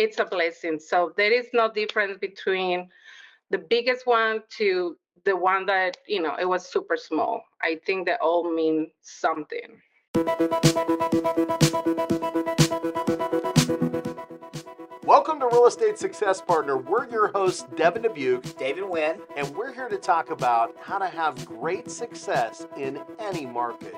it's a blessing. So there is no difference between the biggest one to the one that, you know, it was super small. I think they all mean something. Welcome to Real Estate Success Partner. We're your hosts, Devin Dubuc, David Nguyen, and we're here to talk about how to have great success in any market.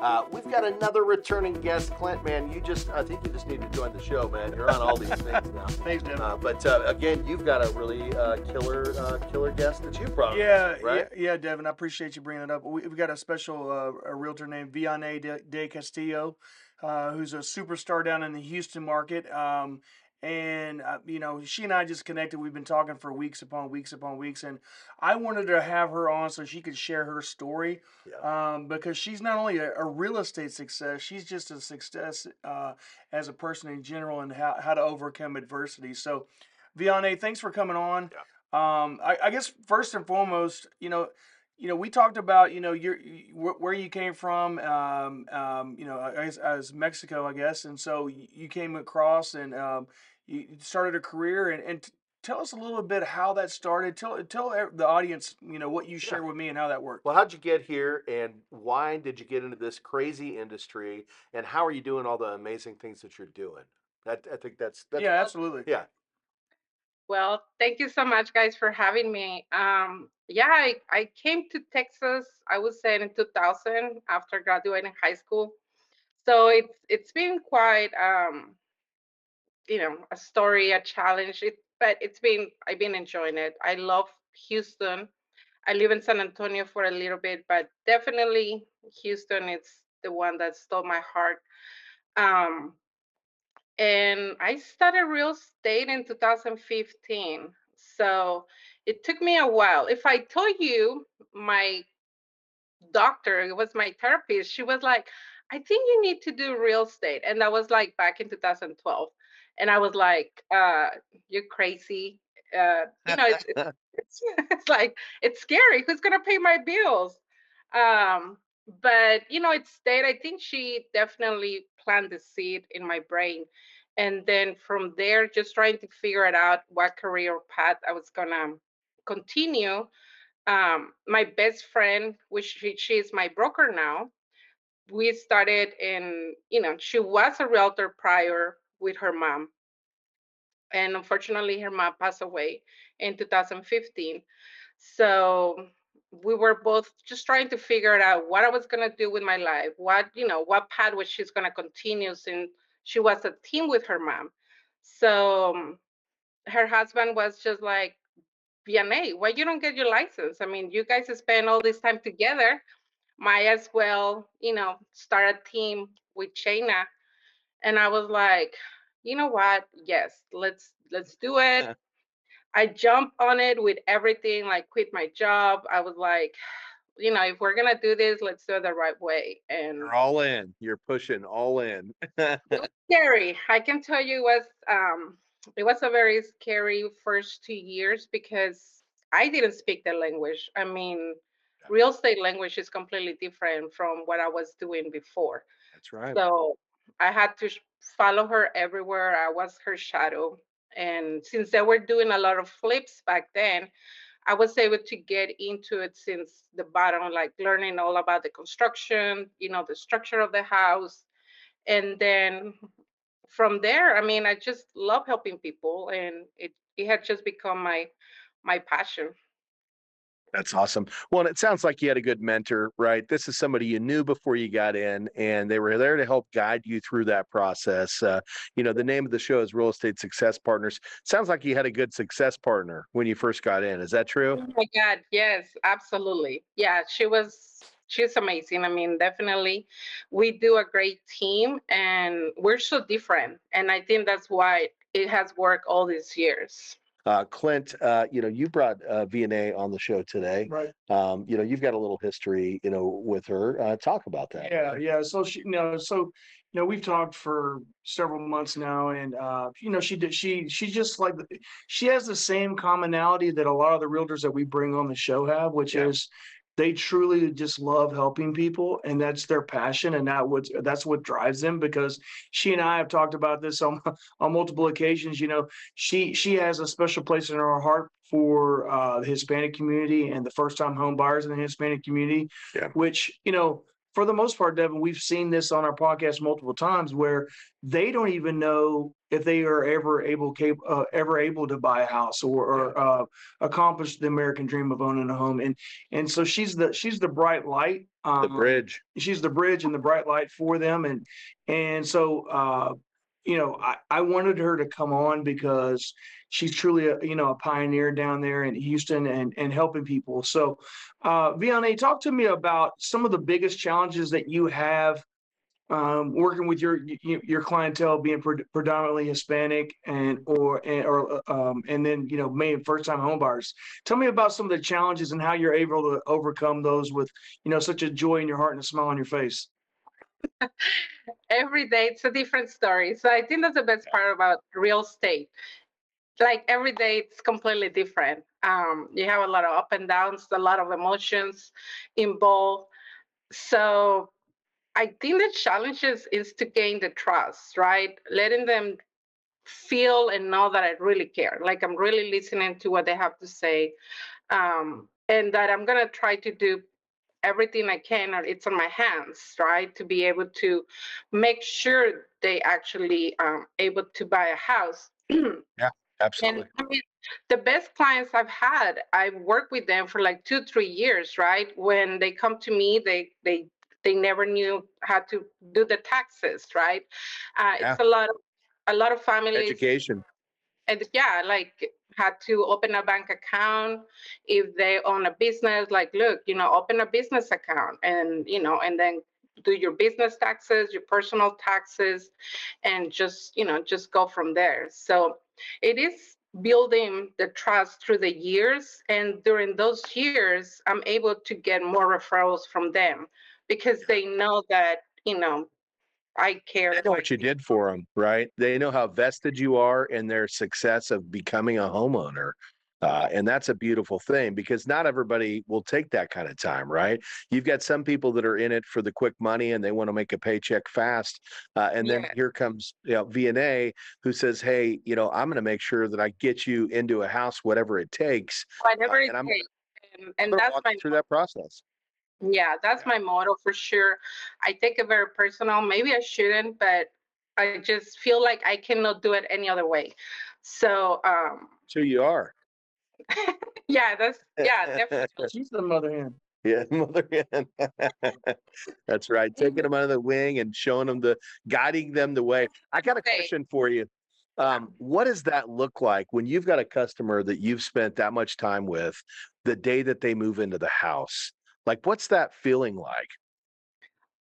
Uh, we've got another returning guest, Clint. Man, you just, I think you just need to join the show, man. You're on all these things now. Thanks, Devin. Uh, but uh, again, you've got a really uh, killer, uh, killer guest that you brought. Yeah, right? yeah, yeah, Devin. I appreciate you bringing it up. We, have got a special uh, a realtor named Vianey de, de Castillo, uh, who's a superstar down in the Houston market. Um, and uh, you know she and i just connected we've been talking for weeks upon weeks upon weeks and i wanted to have her on so she could share her story yeah. um, because she's not only a, a, real estate success she's just a success uh, as a person in general and how, how to overcome adversity so Vianey thanks for coming on yeah. um, I, I, guess first and foremost you know you know, we talked about you know your where you came from, um, um, you know, as, as, Mexico, I guess, and so you came across and um, you started a career and, and tell us a little bit how that started. Tell tell the audience, you know, what you shared yeah. with me and how that worked. Well, how'd you get here, and why did you get into this crazy industry, and how are you doing all the amazing things that you're doing? I, I think that's, that's yeah, absolutely, yeah. Well, thank you so much, guys, for having me. Um, yeah, I, I came to Texas. I was say in 2000 after graduating high school. So it's it's been quite um, you know a story a challenge it, but it's been i've been enjoying it. I love houston. I live in san antonio for a little bit but definitely houston is the one that stole my heart. Um, and i started real estate in 2015 so it took me a while. If i told you my doctor it was my therapist she was like i think you need to do real estate and that was like back in 2012 and I was like, uh, "You're crazy." Uh, you know, it's, it's, it's, like it's scary. Who's gonna pay my bills? Um, but you know, it stayed. I think she definitely planted the seed in my brain, and then from there, just trying to figure it out what career path I was gonna continue. Um, my best friend, which she, she is my broker now, we started in you know she was a realtor prior with her mom. And unfortunately, her mom passed away in 2015. So we were both just trying to figure out what I was gonna do with my life, what you know, what path was she's gonna continue since she was a team with her mom. So um, her husband was just like, Vianey, why you don't get your license? I mean, you guys spend all this time together. Might as well, you know, start a team with Shayna. And I was like, you know what? Yes, let's let's do it. I jumped on it with everything, like quit my job. I was like, you know, if we're gonna do this, let's do it the right way. And you're all in. You're pushing all in. it was scary. I can tell you it was um it was a very scary first two years because I didn't speak the language. I mean, real estate language is completely different from what I was doing before. That's right. So I had to follow her everywhere. I was her shadow. And since they were doing a lot of flips back then, I was able to get into it since the bottom, like learning all about the construction, you know, the structure of the house. And then from there, I mean, I just love helping people and it, it had just become my my passion. That's awesome. Well, it sounds like you had a good mentor, right? This is somebody you knew before you got in, and they were there to help guide you through that process. Uh, you know, the name of the show is Real Estate Success Partners. Sounds like you had a good success partner when you first got in. Is that true? Oh my God, yes, absolutely. Yeah, she was. She's amazing. I mean, definitely, we do a great team, and we're so different. And I think that's why it has worked all these years. Uh, Clint, uh, you know, you brought uh, Vianey on the show today. Right. Um, you know, you've got a little history, you know, with her. Uh, talk about that. Yeah, yeah. So she, you know, so you know, we've talked for several months now, and uh, you know, she did. She she just like she has the same commonality that a lot of the realtors that we bring on the show have, which yeah. is they truly just love helping people and that's their passion and that what that's what drives them because she and I have talked about this on on multiple occasions you know she she has a special place in her heart for uh, the Hispanic community and the first time home buyers in the Hispanic community Yeah. which you know for the most part Devin we've seen this on our podcast multiple times where they don't even know if they are ever able cap- uh, ever able to buy a house or, or uh, accomplish the American dream of owning a home. And and so she's the she's the bright light um, The bridge. she's the bridge and the bright light for them. And and so uh you know I, I wanted her to come on because she's truly a you know a pioneer down there in Houston and and helping people so uh Vianey talk to me about some of the biggest challenges that you have um, working with your your clientele being pre- predominantly Hispanic and or and or um, and then you know main first time homebuyers. Tell me about some of the challenges and how you're able to overcome those with you know such a joy in your heart and a smile on your face. every day it's a different story. So I think that's the best part about real estate. Like every day it's completely different. Um, you have a lot of up and downs, a lot of emotions involved. So I think the challenge is, is to gain the trust, right? Letting them feel and know that I really care. Like I'm really listening to what they have to say. Um, and that I'm gonna try to do everything I can or it's on my hands, right? To be able to make sure they actually um able to buy a house. Yeah, absolutely. And I mean, the best clients I've had, I've worked with them for like two, three years, right? When they come to me, they they they never knew how to do the taxes, right? Uh, Yeah. It's a lot of a lot of families Education. and yeah, like had to open a bank account if they own a business. Like, look, you know, open a business account and you know, and then do your business taxes, your personal taxes, and just you know, just go from there. So it is building the trust through the years, and during those years, I'm able to get more referrals from them because they know that you know I care. They know what you did for them, right? They know how vested you are in their success of becoming a homeowner. Uh, and that's a beautiful thing because not everybody will take that kind of time, right? You've got some people that are in it for the quick money and they want to make a paycheck fast. Uh, and then Yeah. here comes you know, Vianey who says, Hey, you know, I'm going to make sure that I get you into a house, whatever it takes. whatever it and I'm- takes. And, and that's my through that process. Yeah, that's my motto for sure. I take it very personal. Maybe I shouldn't, but I just feel like I cannot do it any other way. So, um, So you are. yeah, that's yeah, definitely. She's the mother hen. Yeah, mother hen. That's right. Taking them under the wing and showing them the, guiding them the way. I got a Right. question for you. Um, what does that look like when you've got a customer that you've spent that much time with the day that they move into the house? Like, what's that feeling like?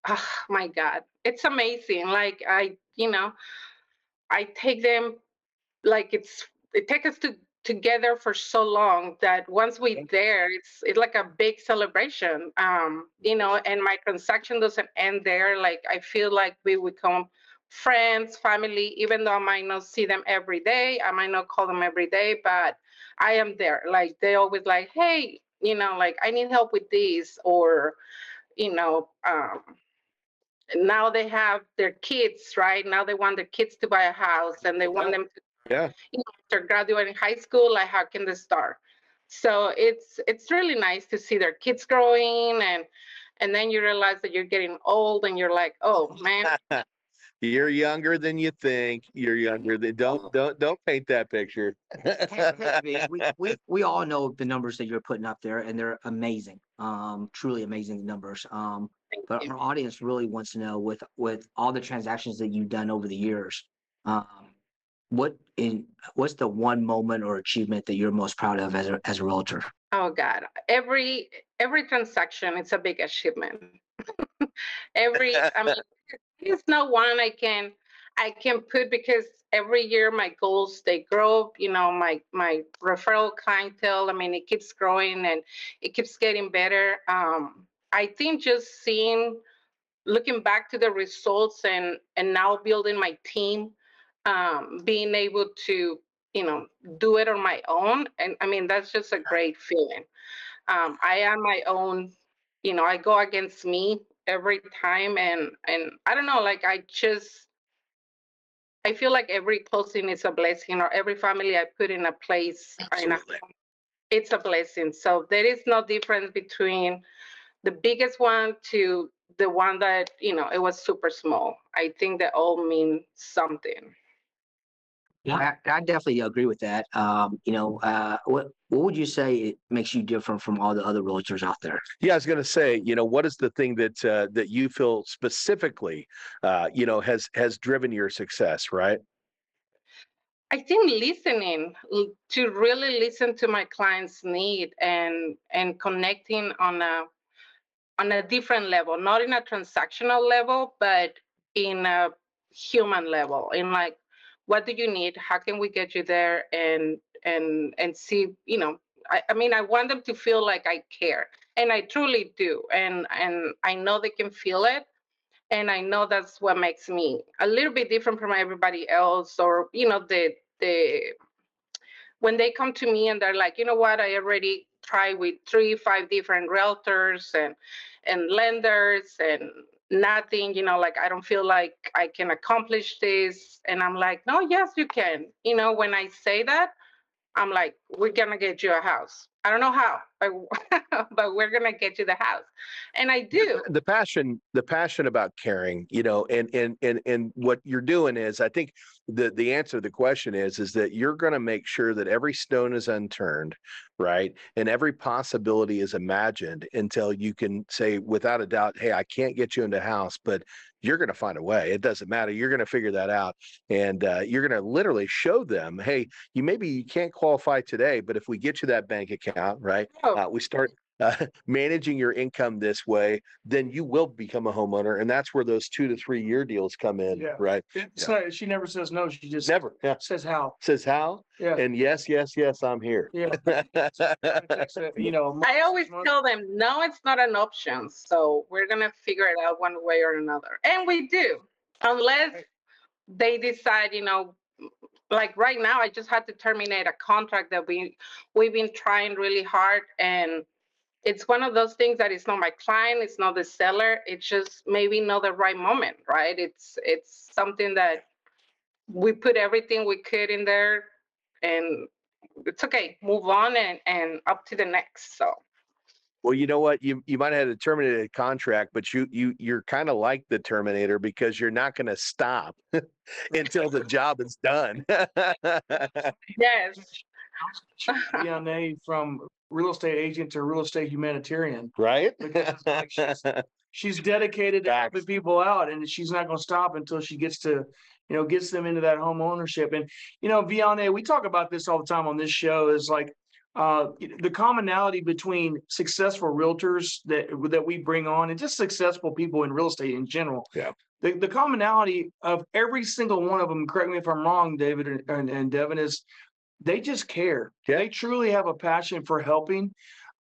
Oh my God, it's amazing. Like I, you know, I take them like it's it takes us to together for so long that once we're there, it's it's like a big celebration. Um, you know, and my transaction doesn't end there. Like I feel like we become friends, family, even though I might not see them every day, I might not call them every day, but I am there. Like they always like, hey, you know, like I need help with this, or you know, um, now they have their kids, right? Now they want their kids to buy a house and they want them to Yeah. after graduating high school, like how can they start? So it's it's really nice to see their kids growing and and then you realize that you're getting old and you're like, oh man, You're younger than you think. You're younger than don't don't don't paint that picture. We, we, we all know the numbers that you're putting up there and they're amazing. Um, truly amazing numbers. Um, but our audience really wants to know with, with all the transactions that you've done over the years, um, what in, what's the one moment or achievement that you're most proud of as a, as a realtor? Oh God, every every transaction it's a big achievement. every I mean, there's no one I can I can put because every year my goals they grow. You know, my my referral clientele. I mean, it keeps growing and it keeps getting better. Um, I think just seeing, looking back to the results and and now building my team, um, being able to you know do it on my own and i mean that's just a great feeling um, i am my own you know, I go against me every time and and I don't know, like I just I feel like every closing is a blessing or every family I put in a place a it's a blessing. So there is no difference between the biggest one to the one that, you know, it was super small. I think they all mean something. I, I definitely agree with that. Um, you know, uh, what what would you say it makes you different from all the other realtors out there? Yeah, I was going to say, you know, what is the thing that uh, that you feel specifically, uh, you know, has has driven your success, right? I think listening to really listen to my clients' need and and connecting on a on a different level, not in a transactional level, but in a human level. In like, what do you need? How can we get you there? And and and see, you know, I, I mean, I want them to feel like I care, and I truly do, and and I know they can feel it and I know that's what makes me a little bit different from everybody else. Or you know, the the when they come to me and they're like, you know what, I already tried with three, five different realtors and and lenders and nothing. You know, like I don't feel like I can accomplish this. And I'm like, no, yes, you can. You know, when I say that, I'm like, we're gonna get you a house. I don't know how, but but we're gonna get you the house, and I do. the passion the passion about caring you know and and and and what you're doing is i think the the answer to the question is is that you're going to make sure that every stone is unturned right? And every possibility is imagined until you can say without a doubt hey i can't get you into house but you're going to find a way. It doesn't matter. You're going to figure that out. And uh, you're going to literally show them hey you maybe you can't qualify today but if we get you that bank account right? Oh, uh, we start uh, managing your income this way, then you will become a homeowner, and that's where those two to three year deals come in, Yeah. right? It's not, she never says no. She just Never, yeah. says how. Says how, Yeah. and yes, yes, yes, I'm here. Yeah. You know. month, I always month. tell them, no, it's not an option. So we're gonna figure it out one way or another. And we do, unless they decide, you know, like right now, I just had to terminate a contract that we, we've been trying really hard and it's one of those things that it's not my client, it's not the seller, it's just maybe not the right moment, right? It's, it's something that we put everything we could in there and it's okay, move on and, and up to the next, so. Well, you know what? You you might have had a terminated contract, but you you you're kind of like the Terminator because you're not going to stop until the job is done. Yes, DNA from real estate agent to real estate humanitarian. right? Because, like, she's- She's dedicated to helping Facts. people out and she's not gonna stop until she gets to, you know, gets them into that home ownership. And, you know, Vianney, we talk about this all the time on this show is like, uh, the commonality between successful realtors that, that we bring on and just successful people in real estate in general. Yeah. The, the commonality of every single one of them, correct me if I'm wrong, David and- and, and Devin, is they just care. Yeah. They truly have a passion for helping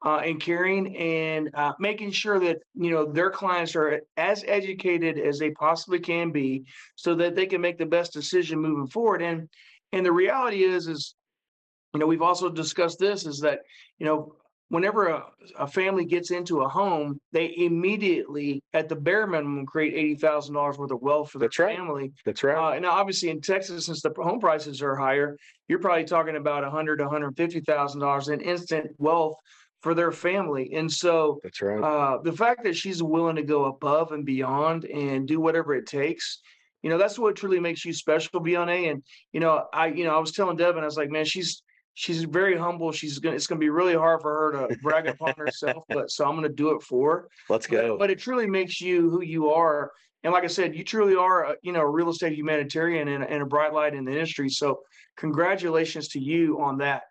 uh, and caring and uh, making sure that you know their clients are as educated as they possibly can be, so that they can make the best decision moving forward. And and the reality is, is you know we've also discussed this is that you know whenever a, a family gets into a home, they immediately at the bare minimum create eighty thousand dollars worth of wealth for their That's right. family. That's right. Uh, and obviously in Texas, since the home prices are higher, you're probably talking about a hundred, a hundred fifty thousand dollars in instant wealth for their family. And so That's right. uh, the fact that she's willing to go above and beyond and do whatever it takes, you know, that's what truly makes you special, Vianey. And you know, I, you know, I was telling Devin, I was like, man, she's she's very humble. She's gonna, it's gonna be really hard for her to brag upon herself, but so I'm gonna do it for her. Let's go. But it truly makes you who you are. And like I said, you truly are, a, you know, a real estate humanitarian and, a- and a bright light in the industry. So congratulations to you on that.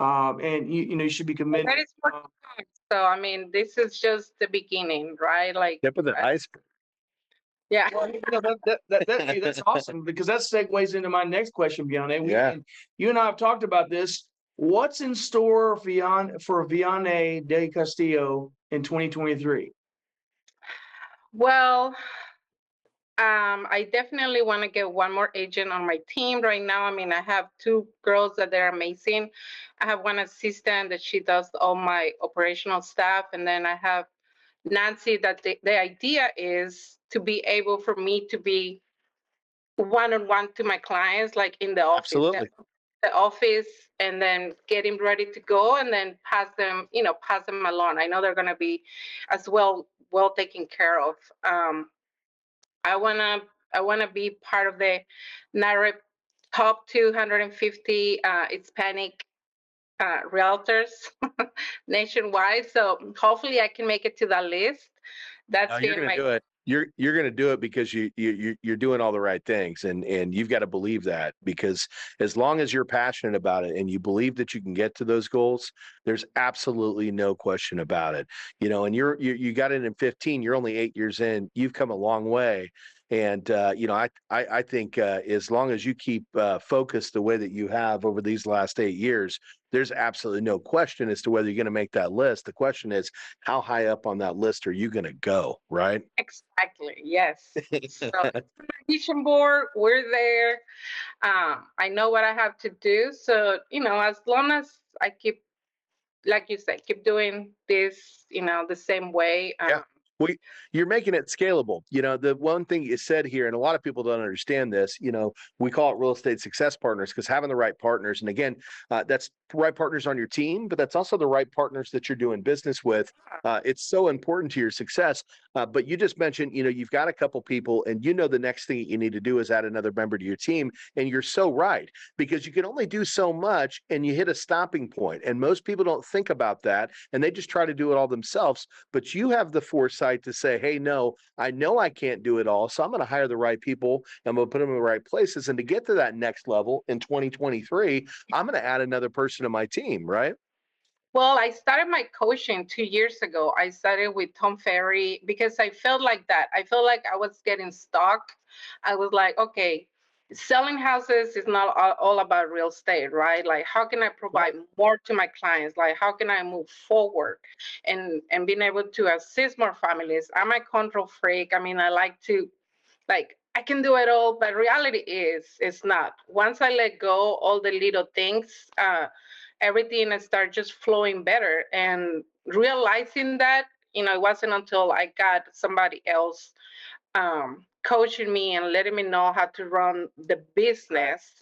Um, and you, you know, you should be committed. that is what uh. So I mean, this is just the beginning, right? Like, Tip of the iceberg. Yeah. Well, you know, that, that, that, that- hey, that's awesome because that segues into my next question, Vianey. We- Yeah. You and I have talked about this. What's in store for Vian, for Vianey de Castillo in 2023? Well, um, I definitely want to get one more agent on my team right now. I mean, I have two girls that they're amazing. I have one assistant that she does all my operational stuff, and then I have Nancy that the, the idea is to be able for me to be one on one to my clients, like in the office. the- Absolutely. The office and then getting ready to go and then pass them, you know, pass them along. I know they're gonna be as well, well taken care of. Um, I wanna, I wanna be part of the NAHREP top two hundred and fifty uh Hispanic uh realtors nationwide. So hopefully I can make it to that list. That's No, you're gonna my do it. You're you're gonna do it because you you you- you're doing all the right things, and and you've got to believe that because as long as you're passionate about it and you believe that you can get to those goals, there's absolutely no question about it. You know, and you're you you got it in 15. You're only eight years in. You've come a long way, and uh, you know I I, I think uh, as long as you keep uh, focused the way that you have over these last eight years, there's absolutely no question as to whether you're going to make that list. The question is how high up on that list are you going to go, right? exactly, yes. So vision board, we're there. Um, I know what I have to do. So, you know, as long as I keep, like you said, keep doing this, you know, the same way. Yeah. Um, you're making it scalable. You know, the one thing you said here, and a lot of people don't understand this, you know, we call it real estate success partners because having the right partners, and again, uh, that's right partners on your team, but that's also the right partners that you're doing business with. Uh, it's so important to your success. Uh, but you just mentioned, you know, you've got a couple people, and you know, the next thing you need to do is add another member to your team. And you're so right because you can only do so much and you hit a stopping point. And most people don't think about that and they just try to do it all themselves. But you have the foresight to say, hey, no, I know I can't do it all. So I'm going to hire the right people. I'm going to put them in the right places. And to get to that next level in 2023, I'm going to add another person to my team, right? Well, I started my coaching two years ago. I started with Tom Ferry because I felt like that. I felt like I was getting stuck. I was like, okay, selling houses is not all, about real estate, right? Like, how can I provide more to my clients? Like, how can I move forward and and being able to assist more families? I'm a control freak. I mean, I like to, like, I can do it all, but reality is, it's not. Once I let go all the little things, uh, everything and start just flowing better and realizing that you know it wasn't until i got somebody else um, coaching me and letting me know how to run the business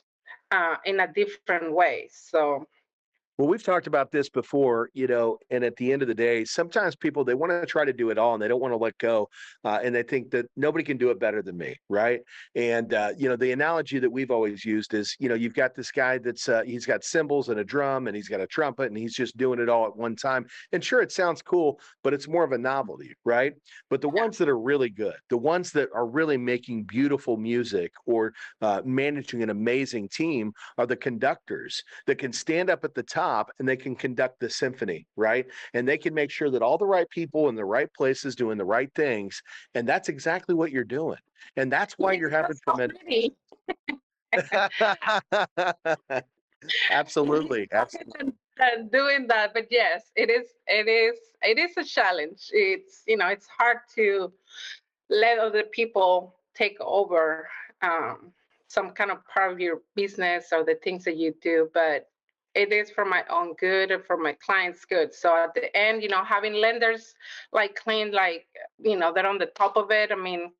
uh, in a different way. So Well, we've talked about this before, you know, and at the end of the day, sometimes people they want to try to do it all and they don't want to let go, uh, and they think that nobody can do it better than me, right? And uh, you know, the analogy that we've always used is, you know, you've got this guy that's uh, he's got cymbals and a drum and he's got a trumpet and he's just doing it all at one time. And sure, it sounds cool, but it's more of a novelty, right? But the ones that are really good, the ones that are really making beautiful music or uh, managing an amazing team, are the conductors that can stand up at the top and they can conduct the symphony, right? And they can make sure that all the right people in the right places doing the right things. And that's exactly what you're doing. And that's why Yeah, you're having so tremendous. absolutely. Absolutely. than doing that but yes it is it is it is a challenge it's you know it's hard to let other people take over um, some kind of part of your business or the things that you do but it is for my own good and for my clients good. So at the end you know having lenders like Clint like you know they're on the top of it i mean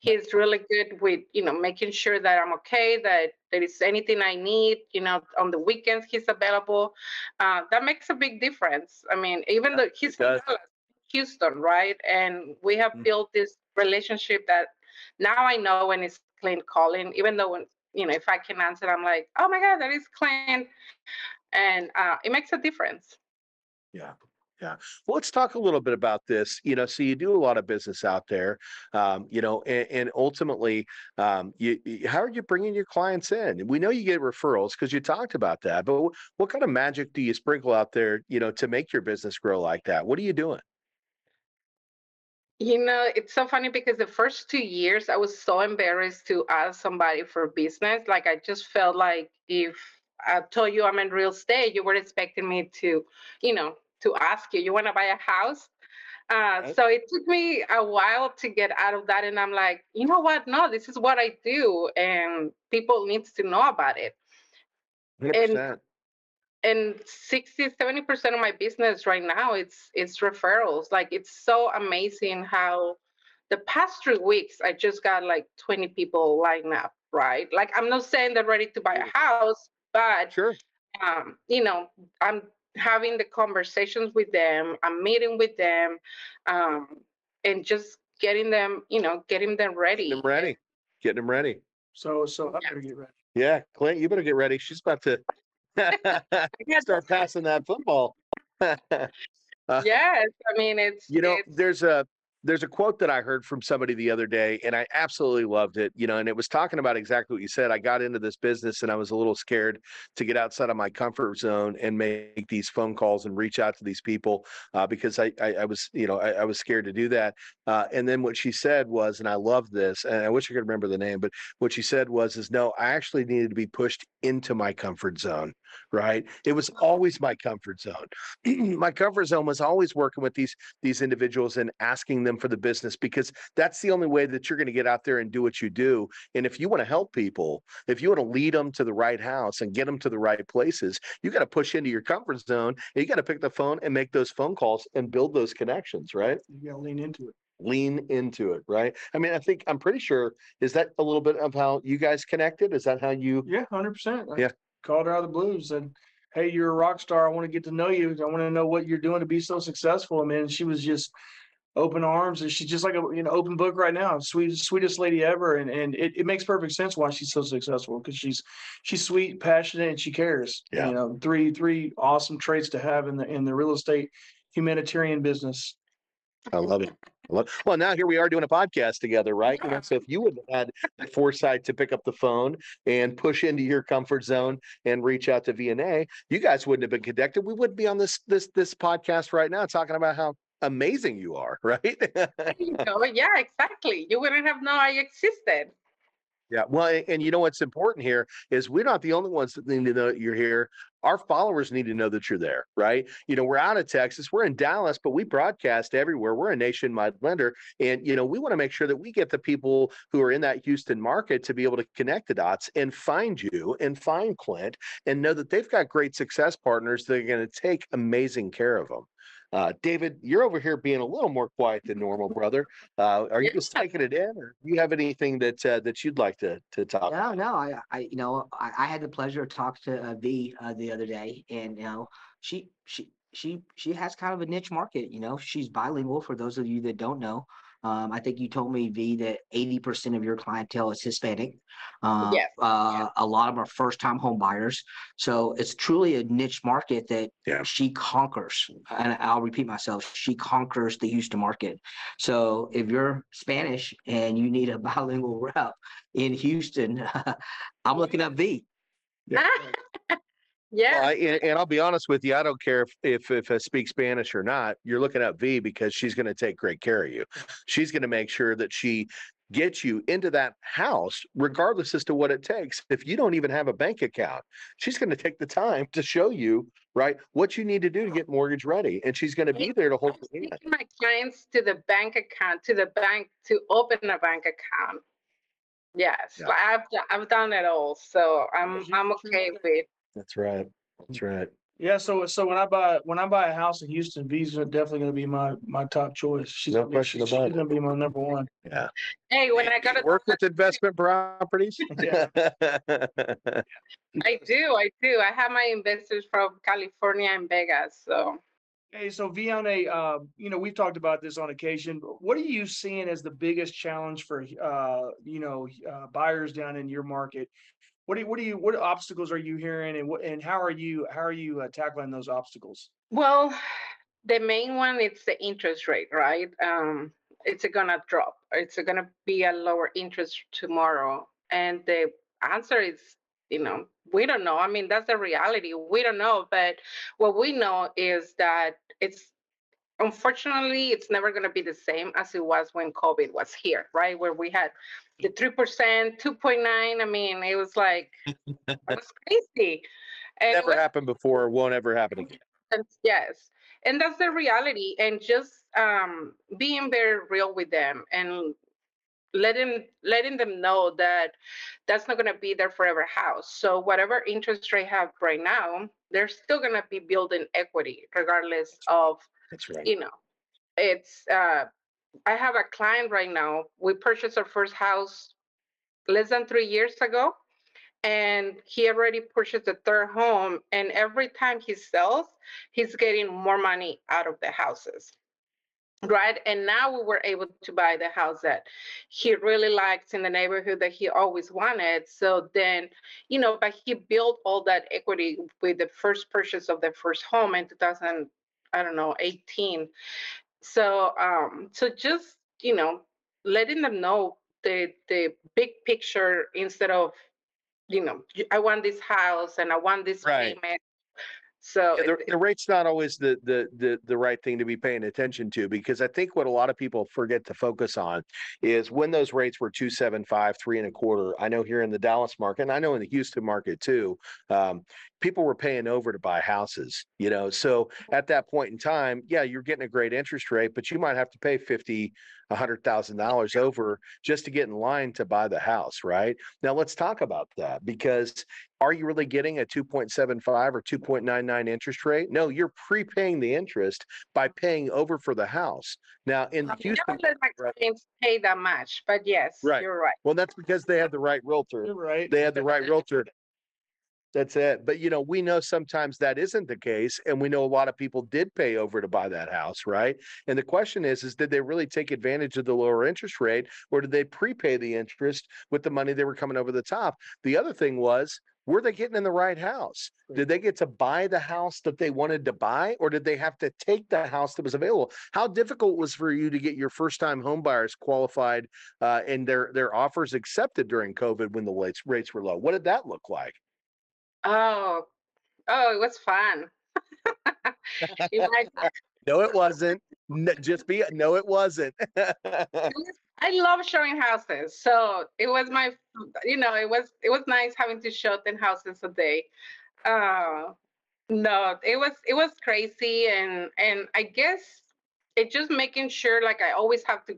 he's really good with you know making sure that i'm okay that there is anything i need you know on the weekends he's available. Uh, that makes a big difference. I mean even Yeah, though he's from. Dallas, houston right? And we have Mm. built this relationship that now i know when it's clint calling even though when you know if i can answer i'm like oh my god that is clint and uh, it makes a difference Yeah. Yeah. Well, let's talk a little bit about this. You know, so you do a lot of business out there, um, you know, and, and ultimately, um, you, you- how are you bringing your clients in? We know you get referrals because you talked about that, but wh- what kind of magic do you sprinkle out there, you know, to make your business grow like that? What are you doing? You know, it's so funny because the first two years I was so embarrassed to ask somebody for business. Like I just felt like if I told you I'm in real estate, you were expecting me to, you know, to ask you, you want to buy a house? Uh, Right. so it took me a while to get out of that, and I'm like, you know what? No, this is what I do, and people needs to know about it. 100%. and 60 70% of my business right now it's it's referrals like it's so amazing how the past three weeks i just got like 20 people lined up right like i'm not saying they're ready to buy a house but Sure. um, you know, I'm having the conversations with them, I'm meeting with them, um, and just getting them, you know, getting them ready. Getting them ready. Getting them ready. So so I better get ready. Yeah, Clint, you better get ready. She's about to start passing that football. Yes, I mean it's You know, it's, there's a there's a quote that I heard from somebody the other day, and I absolutely loved it. You know, and it was talking about exactly what you said. I got into this business, and I was a little scared to get outside of my comfort zone and make these phone calls and reach out to these people uh, because I, I I was you know I, I was scared to do that. Uh, and then what she said was, and I love this, and I wish I could remember the name, but what she said was, is no, I actually needed to be pushed into my comfort zone. Right? It was mm-hmm. always my comfort zone. my comfort zone was always working with these these individuals and asking them for the business because that's the only way that you're going to get out there and do what you do. And if you want to help people, if you want to lead them to the right house and get them to the right places, you got to push into your comfort zone. And you got to pick the phone and make those phone calls and build those connections, right? You gotta lean into it. Lean into it, right? I mean, I think I'm pretty sure is that a little bit of how you guys connected? Is that how you Yeah, hundred percent. Yeah. Called her out of the blues and Hey, you're a rock star. I want to get to know you. I want to know what you're doing to be so successful. I mean, she was just open arms and she's just like a you know open book right now. Sweet sweetest lady ever. And and it, it makes perfect sense why she's so successful because she's she's sweet, passionate, and she cares. Yeah. You know, three three awesome traits to have in the in the real estate humanitarian business. I love it. Well, now here we are doing a podcast together, right? Know, so if you would have had the foresight to pick up the phone and push into your comfort zone and reach out to Vianey, you guys wouldn't have been connected. We wouldn't be on this this this podcast right now talking about how amazing you are, right? you go. yeah, exactly. You wouldn't have known I existed. Yeah, well, a- and you know what's important here is we're not the only ones that need to know you're here. Our followers need to know that you're there, right? You know, we're out of Texas, we're in Dallas, but we broadcast everywhere. We're a nationwide lender, and you know, we want to make sure that we get the people who are in that Houston market to be able to connect the dots and find you and find Clint and know that they've got great success partners that are going to take amazing care of them. Uh, David, you're over here being a little more quiet than normal, brother. Uh, are you just taking it in, or do you have anything that uh, that you'd like to to talk? About? No, no, I, I, you know, I, I had the pleasure of talking to uh, V uh, the other day, and you know, she, she, she, she has kind of a niche market. You know, she's bilingual. For those of you that don't know, um, I think you told me V that eighty percent of your clientele is Hispanic. Uh, Yes, uh, a lot of them are first-time home buyers. So it's truly a niche market that Yeah. she conquers. And I'll repeat myself: she conquers the Houston market. So if you're Spanish and you need a bilingual rep in Houston, I'm looking up V. Yeah. Yeah. Well, I, and, and I'll be honest with you, I don't care if, if if I speak Spanish or not. You're looking at V because she's going to take great care of you. She's going to make sure that she gets you into that house, regardless as to what it takes. If you don't even have a bank account, she's going to take the time to show you right what you need to do to get mortgage ready, and she's going to be there to hold your hand. my clients to the bank account, to the bank to open a bank account. Yes, Yeah. I've I've done it all, so I'm I'm okay with. That's right. That's right. Yeah, so so when I buy when I buy a house in Houston, V's are definitely going to be my my top choice. She's No gonna be- question she's about it. going to be my number one. Yeah. Hey, when I go to Work with investment properties. Yeah. I do, I do. I have my investors from California and Vegas, so. Hey, so Vianey, uh, you know, we've talked about this on occasion. What are you seeing as the biggest challenge for, uh, you know, uh, buyers down in your market? What do you, what do you, what obstacles are you hearing, and what, and how are you, how are you uh, tackling those obstacles? Well, the main one is the interest rate, right? Um, it's gonna drop. It's gonna be a lower interest tomorrow, and the answer is, you know, we don't know. I mean, that's the reality. We don't know, but what we know is that it's unfortunately it's never gonna be the same as it was when COVID was here, right? Where we had the three percent, two point nine. I mean, it was like it was crazy. And Never was happened before. Won't ever happen again. yes and that's the reality and just um being very real with them and letting letting them know that that's not going to be their forever house. So whatever interest rate have right now, they're still going to be building equity regardless of That's right. you know, it's uh I have a client right now. We purchased our first house less than three years ago. And he already purchased a third home. And every time he sells, he's getting more money out of the houses. Right. And now we were able to buy the house that he really likes in the neighborhood that he always wanted. So then, you know, but he built all that equity with the first purchase of the first home in 2000, I don't know, 18 so um so just you know letting them know the the big picture instead of you know I want this house and i want this Right. payment so Yeah, the, it- the rate's not always the, the the the right thing to be paying attention to because I think what a lot of people forget to focus on is when those rates were two seven five, three and a quarter. I know here in the Dallas market, and I know in the Houston market too. Um, people were paying over to buy houses, you know. So at that point in time, yeah, you're getting a great interest rate, but you might have to pay fifty, a hundred thousand dollars over just to get in line to buy the house, right? Now let's talk about that because are you really getting a 2.75 or 2.99 interest rate? No, you're prepaying the interest by paying over for the house. Now in I never Houston, let my right. clients pay that much but yes Right. you're right well, that's because they had the right realtor. right. They had the right realtor. That's it. But you know, we know sometimes that isn't the case. And we know a lot of people did pay over to buy that house, right? And the question is, is did they really take advantage of the lower interest rate or did they prepay the interest with the money they were coming over the top? The other thing was, were they getting in the right house? Did they get to buy the house that they wanted to buy, or did they have to take the house that was available? How difficult was for you to get your first time home buyers qualified uh, and their their offers accepted during COVID when the rates rates were low? What did that look like? Oh oh it was fun No, it wasn't. N- just be no, it wasn't. I love showing houses. So it was my, you know, it was it was nice having to show ten houses a day. Uh, no, it was it was crazy, and and I guess it just making sure like I always have to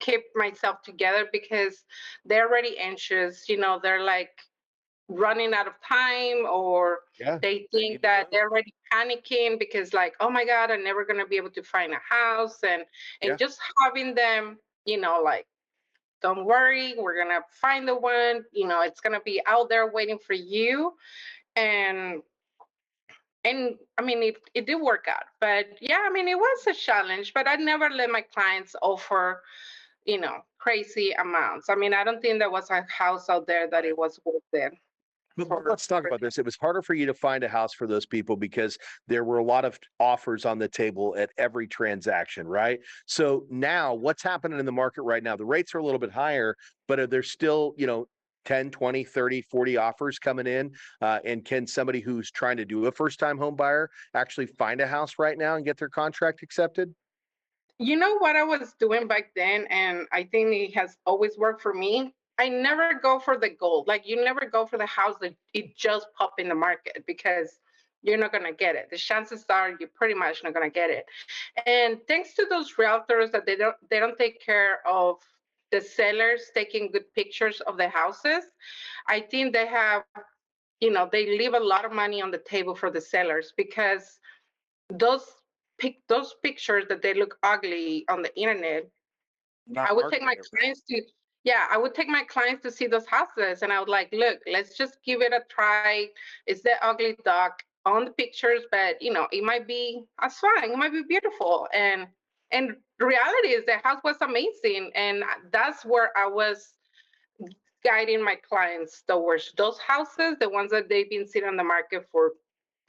keep myself together because they're already anxious. You know, they're like running out of time or Yeah. they think that they're already panicking because like oh my god i'm never going to be able to find a house and and Yeah. just having them you know like don't worry we're going to find the one you know it's going to be out there waiting for you and and i mean it, it did work out but yeah i mean it was a challenge but i never let my clients offer you know crazy amounts i mean i don't think there was a house out there that it was worth it But let's talk about this. It was harder for you to find a house for those people because there were a lot of offers on the table at every transaction, right? So now what's happening in the market right now? The rates are a little bit higher, but are there still, you know, 10, 20, 30, 40 offers coming in? Uh, and can somebody who's trying to do a first time home buyer actually find a house right now and get their contract accepted? You know what I was doing back then, and I think it has always worked for me. I never go for the gold. Like you never go for the house that it just pop in the market because you're not gonna get it. The chances are you're pretty much not gonna get it. And thanks to those realtors that they don't they don't take care of the sellers taking good pictures of the houses, I think they have, you know, they leave a lot of money on the table for the sellers because those pic those pictures that they look ugly on the internet Not I would take my clients to, yeah, I would take my clients to see those houses and I would like, look, let's just give it a try. It's the ugly duck on the pictures, but you know, it might be, that's fine. It might be beautiful. And, and reality is the house was amazing. And that's where I was guiding my clients towards those houses, the ones that they've been sitting on the market for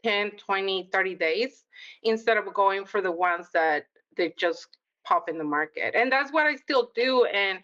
10, 20, 30 days, instead of going for the ones that they just pop in the market. And that's what I still do. And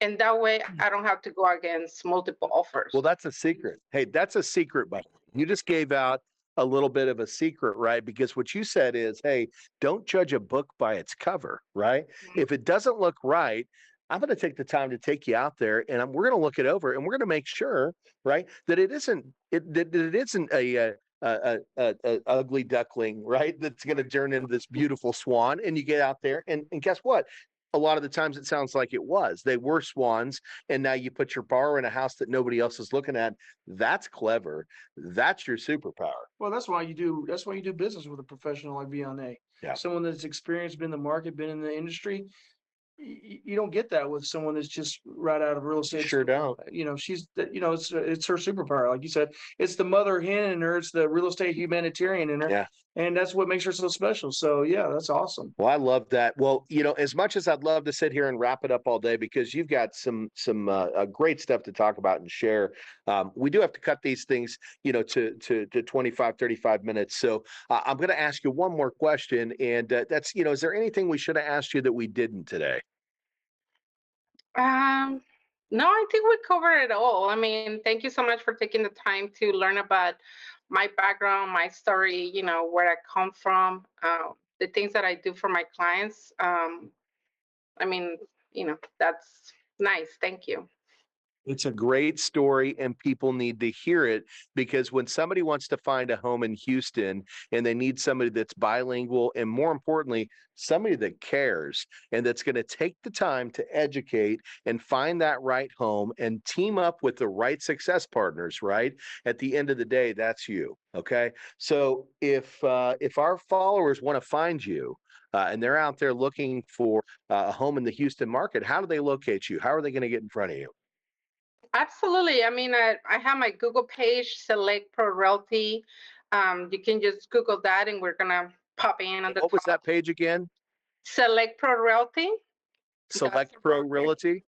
and that way I don't have to go against multiple offers. Well, that's a secret. Hey, that's a secret, but you just gave out a little bit of a secret, right? Because what you said is, hey, don't judge a book by its cover, right? Mhm. If it doesn't look right, I'm going to take the time to take you out there and I'm, we're going to look it over and we're going to make sure, right, that it isn't it that, that it isn't a, uh a, a, a, a ugly duckling, right? That's going to turn into this beautiful swan. And you get out there and, and guess what? a lot of the times it sounds like it was. They were swans, and now you put your bar in a house that nobody else is looking at. That's clever. That's your superpower. Well, that's why you do. That's why you do business with a professional like Vianey. Yeah. Someone that's experienced, been in the market, been in the industry. You, you don't get that with someone that's just right out of real estate. Sure don't. You know, she's you know it's it's her superpower, like you said. It's the mother hen in her. It's the real estate humanitarian in her. Yeah. And that's what makes her so special. So yeah, that's awesome. Well, I love that. Well, you know, as much as I'd love to sit here and wrap it up all day because you've got some some uh, uh, great stuff to talk about and share, um, we do have to cut these things, you know, to to to 25, 35 minutes. So uh, I'm going to ask you one more question, and uh, that's, you know, is there anything we should have asked you that we didn't today? Um, no, I think we covered it all. I mean, thank you so much for taking the time to learn about my background, my story, you know, where I come from, uh, the things that I do for my clients. Um, I mean, you know, that's nice. Thank you. It's a great story, and people need to hear it because when somebody wants to find a home in Houston and they need somebody that's bilingual and more importantly, somebody that cares and that's going to take the time to educate and find that right home and team up with the right success partners, right? At the end of the day, that's you. Okay. So if uh, if our followers want to find you, uh, and they're out there looking for uh, a home in the Houston market, how do they locate you? How are they going to get in front of you? Absolutely. I mean, I, I have my Google page, Select Pro Realty. Um, you can just Google that and we're going to pop in on the What was that page again? Select Pro Realty. Select Pro. Realty.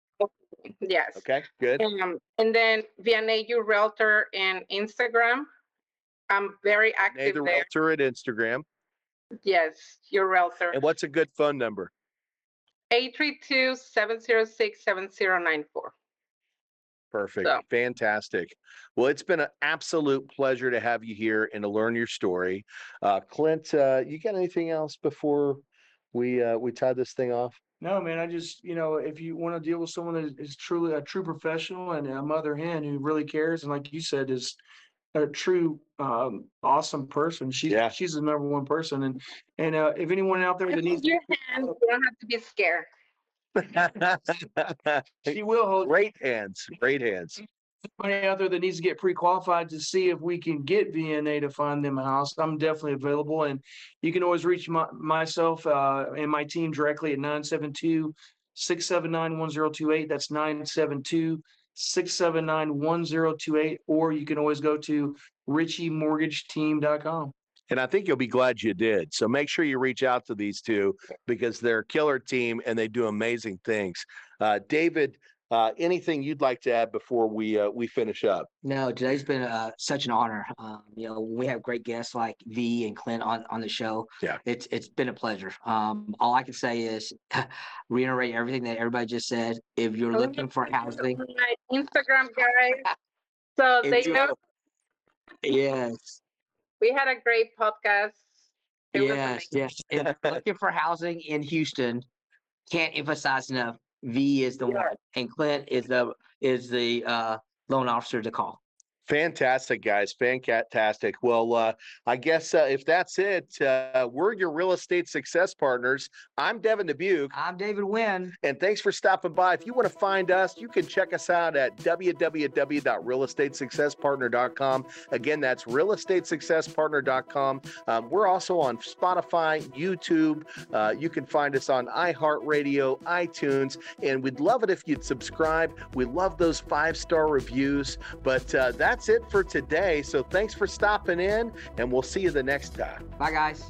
Yes. Okay, good. Um, and then you realtor in Instagram. I'm very active the there. Realtor at Instagram. Yes, your realtor. And what's a good phone number? 832-706-7094. Perfect. So- Fantastic. Well, it's been an absolute pleasure to have you here and to learn your story. Uh, Clint, uh, you got anything else before we uh, we tie this thing off? No, man, I just, you know, if you want to deal with someone that is truly a true professional and a mother hen who really cares, and like you said, is a true um awesome person. She's Yeah. she's the number one person. And and uh if anyone out there that needs your hand. You don't have to be scared. She will hold Great hands. Great hands. anybody out there that needs to get pre-qualified to see if we can get Vianey to find them a house, I'm definitely available. And you can always reach my, myself uh, and my team directly at 972 679 1028. That's 972 679 1028. Or you can always go to richeymortgageteam.com. And I think you'll be glad you did. So make sure you reach out to these two because they're a killer team and they do amazing things. Uh, David, uh, anything you'd like to add before we uh, we finish up? No, today's been uh, such an honor. Um, you know, we have great guests like V and Clint on, on the show. Yeah. it's it's been a pleasure. Um, all I can say is reiterate everything that everybody just said. If you're looking for housing, My Instagram guys. So they enjoy- know yes, we had a great podcast. It was yes, yes. If looking for housing in Houston, can't emphasize enough. V is the one, and Clint is the is the uh, loan officer to call. Fantastic, guys. Fantastic. Well, uh, I guess uh, if that's it, uh, we're your real estate success partners. I'm Devin Dubuc, I'm David Nguyen. and thanks for stopping by. If you want to find us, you can check us out at www.realestatesuccesspartner.com. Again, that's realestatesuccesspartner.com. Um, we're also on Spotify, YouTube. Uh, you can find us on iHeartRadio, iTunes, and we'd love it if you'd subscribe. We love those five star reviews. But uh, that's it for today. So thanks for stopping in, and we'll see you the next time. Bye, guys.